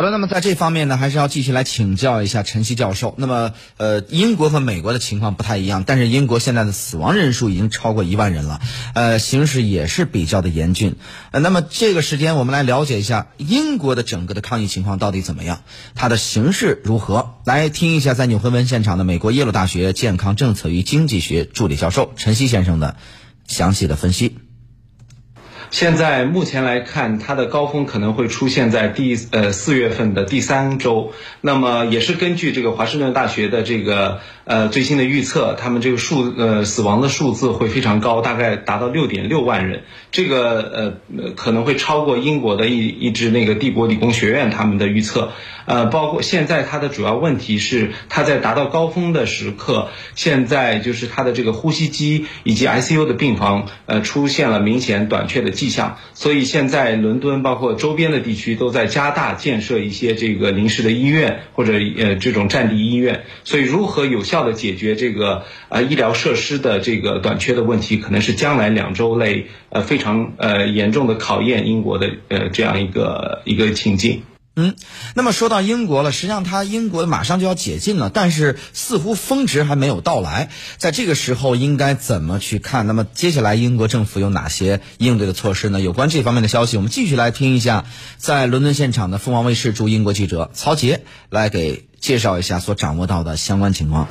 好了，那么在这方面呢，还是要继续来请教一下陈曦教授。那么，呃，英国和美国的情况不太一样，但是英国现在的死亡人数已经超过一万人了，呃，形势也是比较的严峻。呃，那么这个时间我们来了解一下英国的整个的抗疫情况到底怎么样，它的形势如何？来听一下在纽芬文现场的美国耶鲁大学健康政策与经济学助理教授陈曦先生的详细的分析。现在目前来看，它的高峰可能会出现在第呃四月份的第三周。那么也是根据这个华盛顿大学的这个呃最新的预测，他们这个数呃死亡的数字会非常高，大概达到六点六万人。这个呃可能会超过英国的一一支那个帝国理工学院他们的预测。呃，包括现在它的主要问题是，它在达到高峰的时刻，现在就是它的这个呼吸机以及 ICU 的病房呃出现了明显短缺的。迹象，所以现在伦敦包括周边的地区都在加大建设一些这个临时的医院或者呃这种战地医院。所以如何有效的解决这个呃医疗设施的这个短缺的问题，可能是将来两周内呃非常呃严重的考验英国的呃这样一个一个情境。嗯，那么说到英国了，实际上它英国马上就要解禁了，但是似乎峰值还没有到来。在这个时候应该怎么去看？那么接下来英国政府有哪些应对的措施呢？有关这方面的消息，我们继续来听一下，在伦敦现场的凤凰卫视驻英国记者曹杰来给介绍一下所掌握到的相关情况。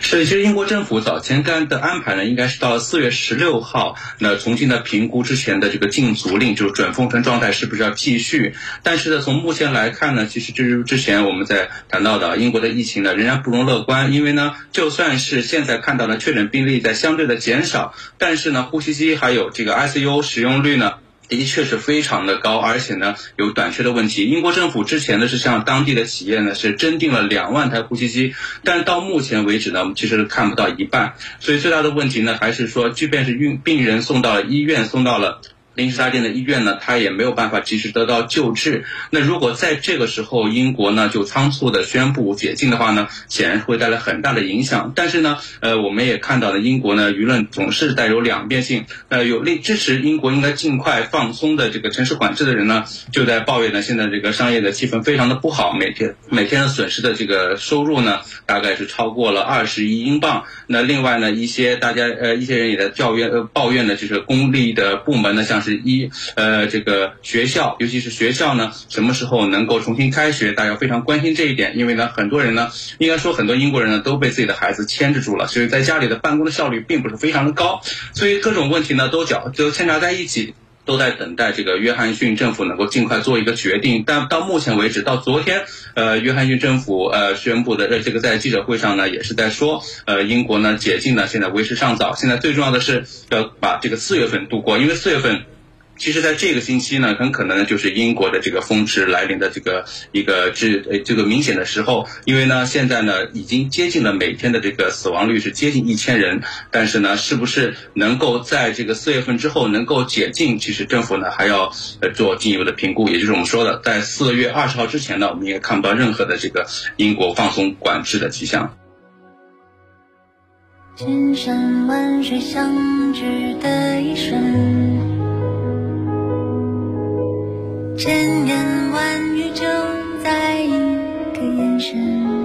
是，其实英国政府早前干的安排呢，应该是到了四月十六号，那重新的评估之前的这个禁足令，就是准封城状态是不是要继续。但是呢，从目前来看呢，其实就是之前我们在谈到的英国的疫情呢，仍然不容乐观。因为呢，就算是现在看到的确诊病例在相对的减少，但是呢，呼吸机还有这个 ICU 使用率呢。的确是非常的高，而且呢有短缺的问题。英国政府之前呢是向当地的企业呢是征订了两万台呼吸机，但到目前为止呢其实看不到一半。所以最大的问题呢还是说，即便是运病人送到了医院，送到了。临时搭建的医院呢，他也没有办法及时得到救治。那如果在这个时候英国呢就仓促的宣布解禁的话呢，显然会带来很大的影响。但是呢，呃，我们也看到了英国呢舆论总是带有两面性。呃，有力支持英国应该尽快放松的这个城市管制的人呢，就在抱怨呢现在这个商业的气氛非常的不好，每天每天的损失的这个收入呢大概是超过了二十亿英镑。那另外呢一些大家呃一些人也在教怨呃抱怨的就是公立的部门呢像。是一呃，这个学校，尤其是学校呢，什么时候能够重新开学？大家非常关心这一点，因为呢，很多人呢，应该说很多英国人呢，都被自己的孩子牵制住了，所以在家里的办公的效率并不是非常的高，所以各种问题呢，都搅都牵扯在一起。都在等待这个约翰逊政府能够尽快做一个决定，但到目前为止，到昨天，呃，约翰逊政府呃宣布的这个在记者会上呢，也是在说，呃，英国呢解禁呢现在为时尚早，现在最重要的是要把这个四月份度过，因为四月份。其实，在这个星期呢，很可能就是英国的这个峰值来临的这个一个至呃这个明显的时候，因为呢，现在呢已经接近了每天的这个死亡率是接近一千人，但是呢，是不是能够在这个四月份之后能够解禁，其实政府呢还要做进一步的评估，也就是我们说的，在四月二十号之前呢，我们也看不到任何的这个英国放松管制的迹象。千山万水相聚的一瞬。千言万语就在一个眼神。